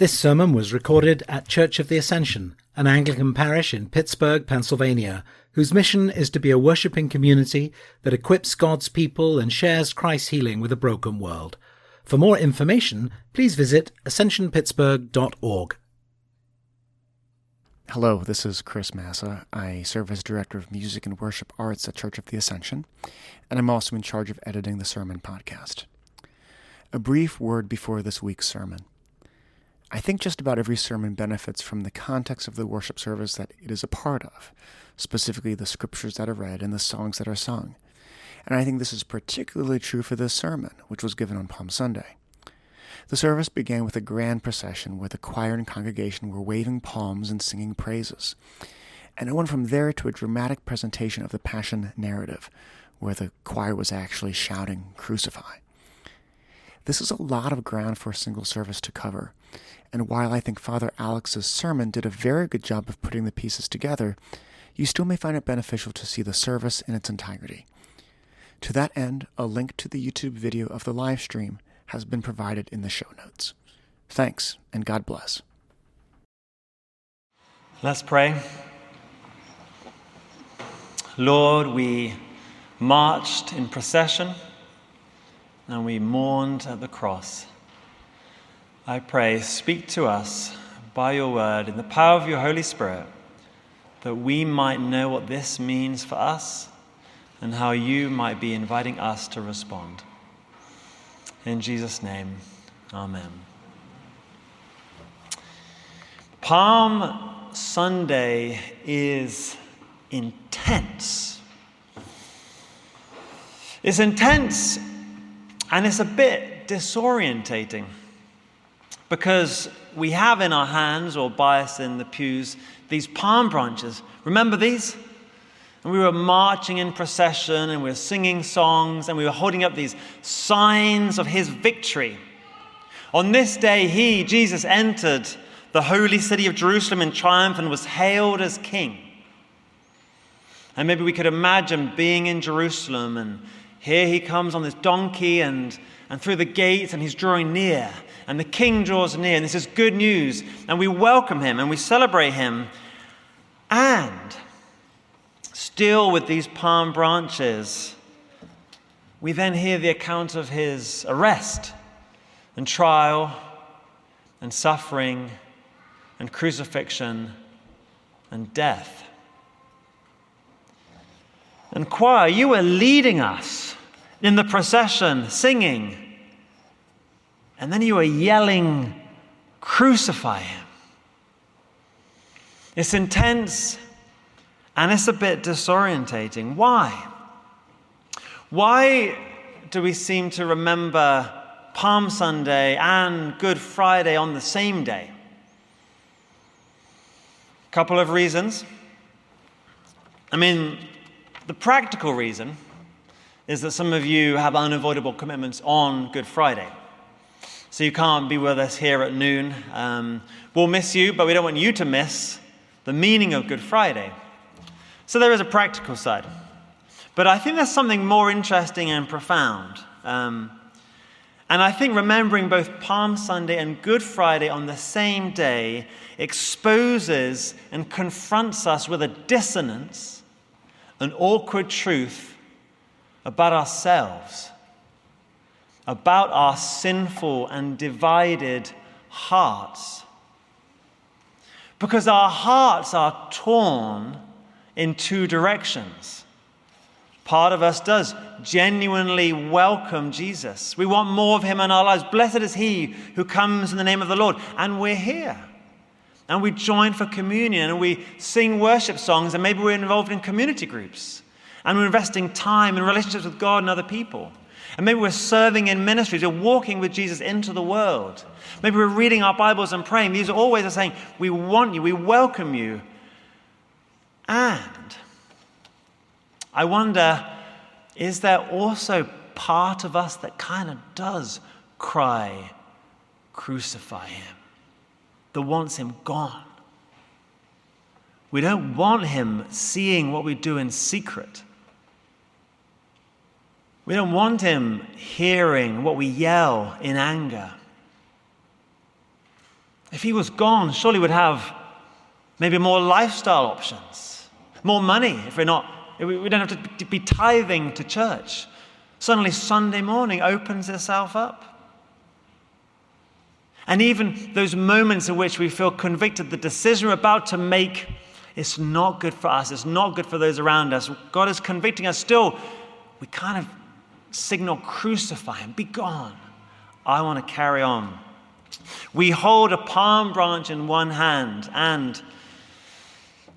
This sermon was recorded at Church of the Ascension, an Anglican parish in Pittsburgh, Pennsylvania, whose mission is to be a worshipping community that equips God's people and shares Christ's healing with a broken world. For more information, please visit ascensionpittsburgh.org. Hello, this is Chris Massa. I serve as Director of Music and Worship Arts at Church of the Ascension, and I'm also in charge of editing the Sermon podcast. A brief word before this week's sermon. I think just about every sermon benefits from the context of the worship service that it is a part of, specifically the scriptures that are read and the songs that are sung. And I think this is particularly true for this sermon, which was given on Palm Sunday. The service began with a grand procession where the choir and congregation were waving palms and singing praises. And it went from there to a dramatic presentation of the Passion narrative, where the choir was actually shouting, Crucify. This is a lot of ground for a single service to cover, and while I think Father Alex's sermon did a very good job of putting the pieces together, you still may find it beneficial to see the service in its entirety. To that end, a link to the YouTube video of the live stream has been provided in the show notes. Thanks, and God bless. Let's pray. Lord, we marched in procession and we mourned at the cross. I pray, speak to us by your word in the power of your Holy Spirit, that we might know what this means for us and how you might be inviting us to respond. In Jesus' name, Amen. Palm Sunday is intense. It's intense and it's a bit disorientating because we have in our hands or by us in the pews these palm branches. Remember these? And we were marching in procession and we were singing songs and we were holding up these signs of his victory. On this day, he, Jesus, entered the holy city of Jerusalem in triumph and was hailed as king. And maybe we could imagine being in Jerusalem and here he comes on this donkey and, and through the gates and he's drawing near and the king draws near, and this is good news, and we welcome him and we celebrate him. And still with these palm branches, we then hear the account of his arrest and trial and suffering and crucifixion and death. And choir, you were leading us in the procession, singing. And then you are yelling, Crucify him. It's intense and it's a bit disorientating. Why? Why do we seem to remember Palm Sunday and Good Friday on the same day? A couple of reasons. I mean, the practical reason is that some of you have unavoidable commitments on Good Friday. So you can't be with us here at noon. Um, we'll miss you, but we don't want you to miss the meaning of Good Friday. So there is a practical side. But I think there's something more interesting and profound. Um, and I think remembering both Palm Sunday and Good Friday on the same day exposes and confronts us with a dissonance, an awkward truth about ourselves about our sinful and divided hearts. Because our hearts are torn in two directions. Part of us does genuinely welcome Jesus. We want more of him in our lives. Blessed is he who comes in the name of the Lord. And we're here. And we join for communion and we sing worship songs and maybe we're involved in community groups. And we're investing time in relationships with God and other people. And maybe we're serving in ministries, we're walking with Jesus into the world. Maybe we're reading our Bibles and praying. These are all ways of saying, We want you, we welcome you. And I wonder, is there also part of us that kind of does cry, Crucify him, that wants him gone? We don't want him seeing what we do in secret. We don't want him hearing what we yell in anger. If he was gone, surely we'd have maybe more lifestyle options, more money if we're not, we don't have to be tithing to church. Suddenly, Sunday morning opens itself up. And even those moments in which we feel convicted, the decision we're about to make, it's not good for us, it's not good for those around us. God is convicting us still. We kind of signal, crucify him, be gone. I want to carry on. We hold a palm branch in one hand and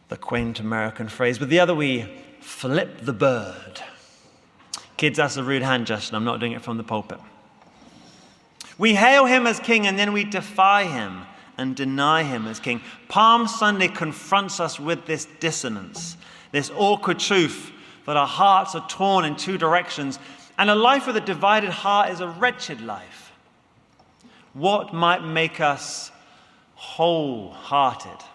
the quaint American phrase, with the other we flip the bird. Kids, that's a rude hand gesture. I'm not doing it from the pulpit. We hail him as king and then we defy him and deny him as king. Palm Sunday confronts us with this dissonance, this awkward truth that our hearts are torn in two directions, and a life with a divided heart is a wretched life. What might make us wholehearted?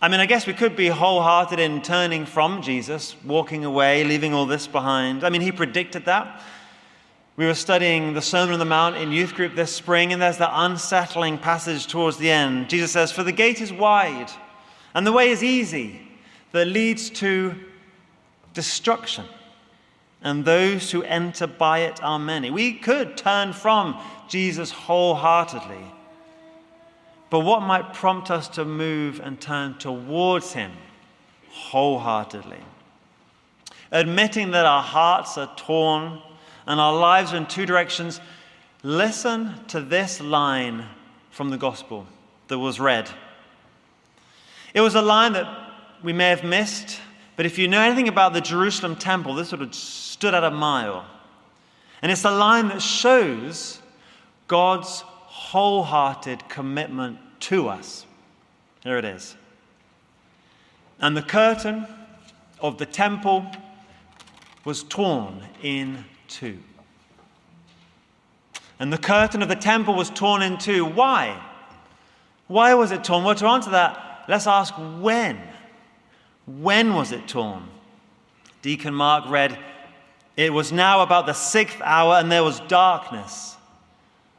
I mean, I guess we could be wholehearted in turning from Jesus, walking away, leaving all this behind. I mean, he predicted that. We were studying the Sermon on the Mount in youth group this spring, and there's that unsettling passage towards the end. Jesus says, For the gate is wide, and the way is easy that leads to destruction, and those who enter by it are many. We could turn from Jesus wholeheartedly but what might prompt us to move and turn towards Him wholeheartedly? Admitting that our hearts are torn and our lives are in two directions, listen to this line from the gospel that was read. It was a line that we may have missed, but if you know anything about the Jerusalem temple, this would have stood at a mile. And it's a line that shows God's wholehearted commitment to us. Here it is. And the curtain of the temple was torn in two. And the curtain of the temple was torn in two. Why? Why was it torn? Well, to answer that, let's ask when. When was it torn? Deacon Mark read, It was now about the sixth hour, and there was darkness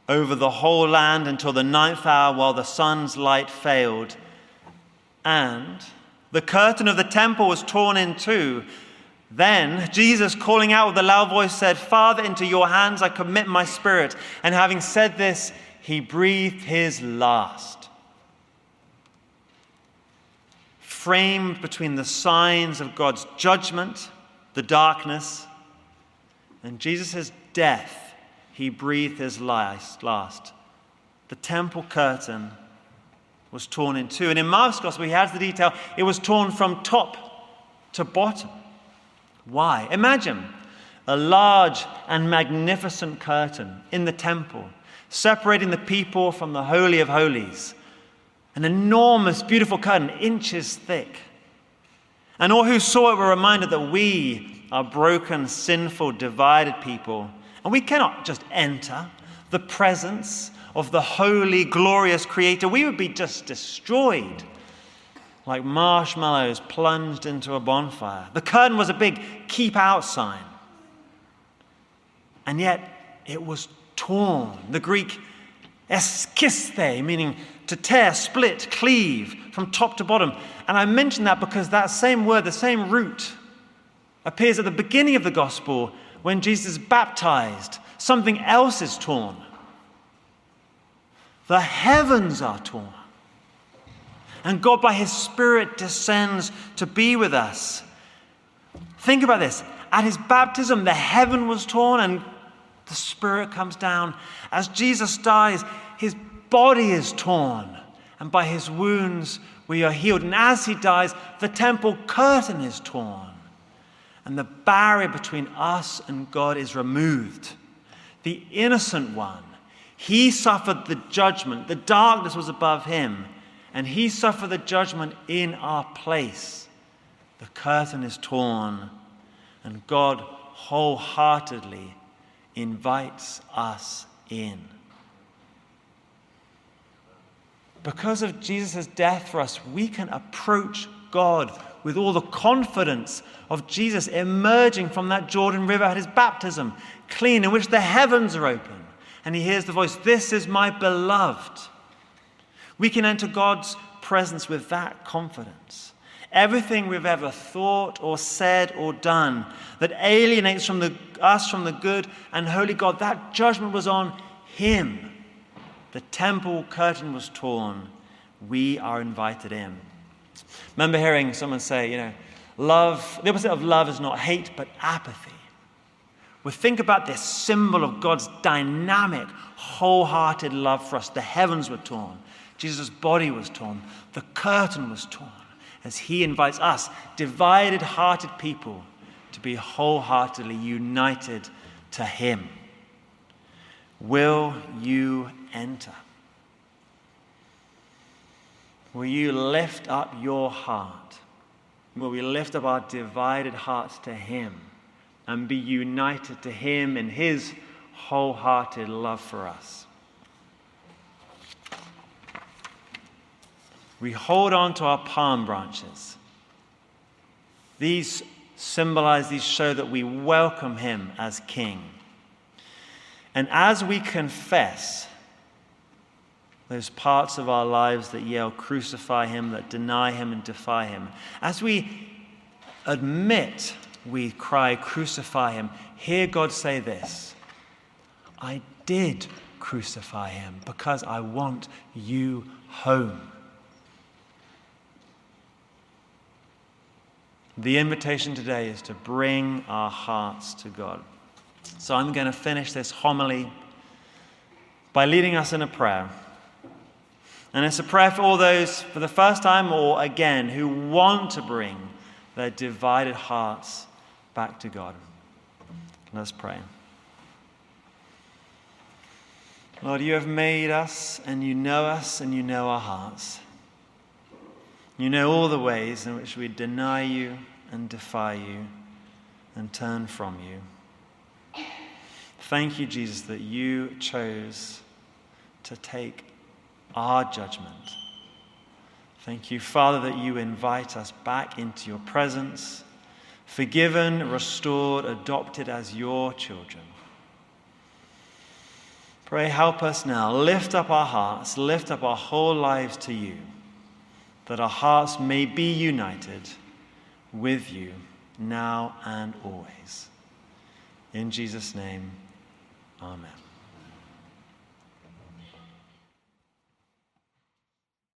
over the whole land until the ninth hour while the sun's light failed. And the curtain of the temple was torn in two. Then Jesus, calling out with a loud voice, said, Father, into your hands I commit my spirit. And having said this, he breathed his last. Framed between the signs of God's judgment, the darkness, and Jesus' death, he breathed his last. last. The temple curtain was torn in two. And in Mark's gospel, he has the detail it was torn from top to bottom. Why? Imagine a large and magnificent curtain in the temple, separating the people from the Holy of Holies. An enormous, beautiful curtain, inches thick. And all who saw it were reminded that we are broken, sinful, divided people and we cannot just enter the presence of the holy, glorious Creator. We would be just destroyed like marshmallows plunged into a bonfire. The curtain was a big keep out sign. And yet it was torn. The Greek eskisthe, meaning to tear, split, cleave from top to bottom. And I mention that because that same word, the same root, appears at the beginning of the gospel when Jesus is baptized, something else is torn. The heavens are torn. And God, by His Spirit, descends to be with us. Think about this. At His baptism, the heaven was torn and the Spirit comes down. As Jesus dies, His body is torn. And by His wounds, we are healed. And as He dies, the temple curtain is torn and the barrier between us and God is removed. The innocent one, he suffered the judgment. The darkness was above him, and he suffered the judgment in our place. The curtain is torn, and God wholeheartedly invites us in. Because of Jesus' death for us, we can approach God with all the confidence of Jesus emerging from that Jordan River at his baptism, clean, in which the heavens are open, and he hears the voice, This is my beloved. We can enter God's presence with that confidence. Everything we've ever thought or said or done that alienates from the, us from the good and holy God, that judgment was on Him. The temple curtain was torn. We are invited in. Remember hearing someone say, you know, love, the opposite of love is not hate, but apathy. We think about this symbol of God's dynamic, wholehearted love for us. The heavens were torn, Jesus' body was torn, the curtain was torn, as he invites us, divided hearted people, to be wholeheartedly united to him. Will you enter? Will you lift up your heart? Will we lift up our divided hearts to him? and be united to Him in His wholehearted love for us. We hold on to our palm branches. These symbolize, these show that we welcome Him as King. And as we confess those parts of our lives that yell, crucify Him, that deny Him and defy Him, as we admit we cry, Crucify him, hear God say this I did crucify him because I want you home. The invitation today is to bring our hearts to God. So I'm going to finish this homily by leading us in a prayer. And it's a prayer for all those, for the first time or again, who want to bring their divided hearts back to God. Let's pray. Lord, you have made us and you know us and you know our hearts. You know all the ways in which we deny you and defy you and turn from you. Thank you, Jesus, that you chose to take our judgment. Thank you, Father, that you invite us back into your presence forgiven, restored, adopted as your children. Pray, help us now. Lift up our hearts, lift up our whole lives to you, that our hearts may be united with you now and always. In Jesus' name, amen.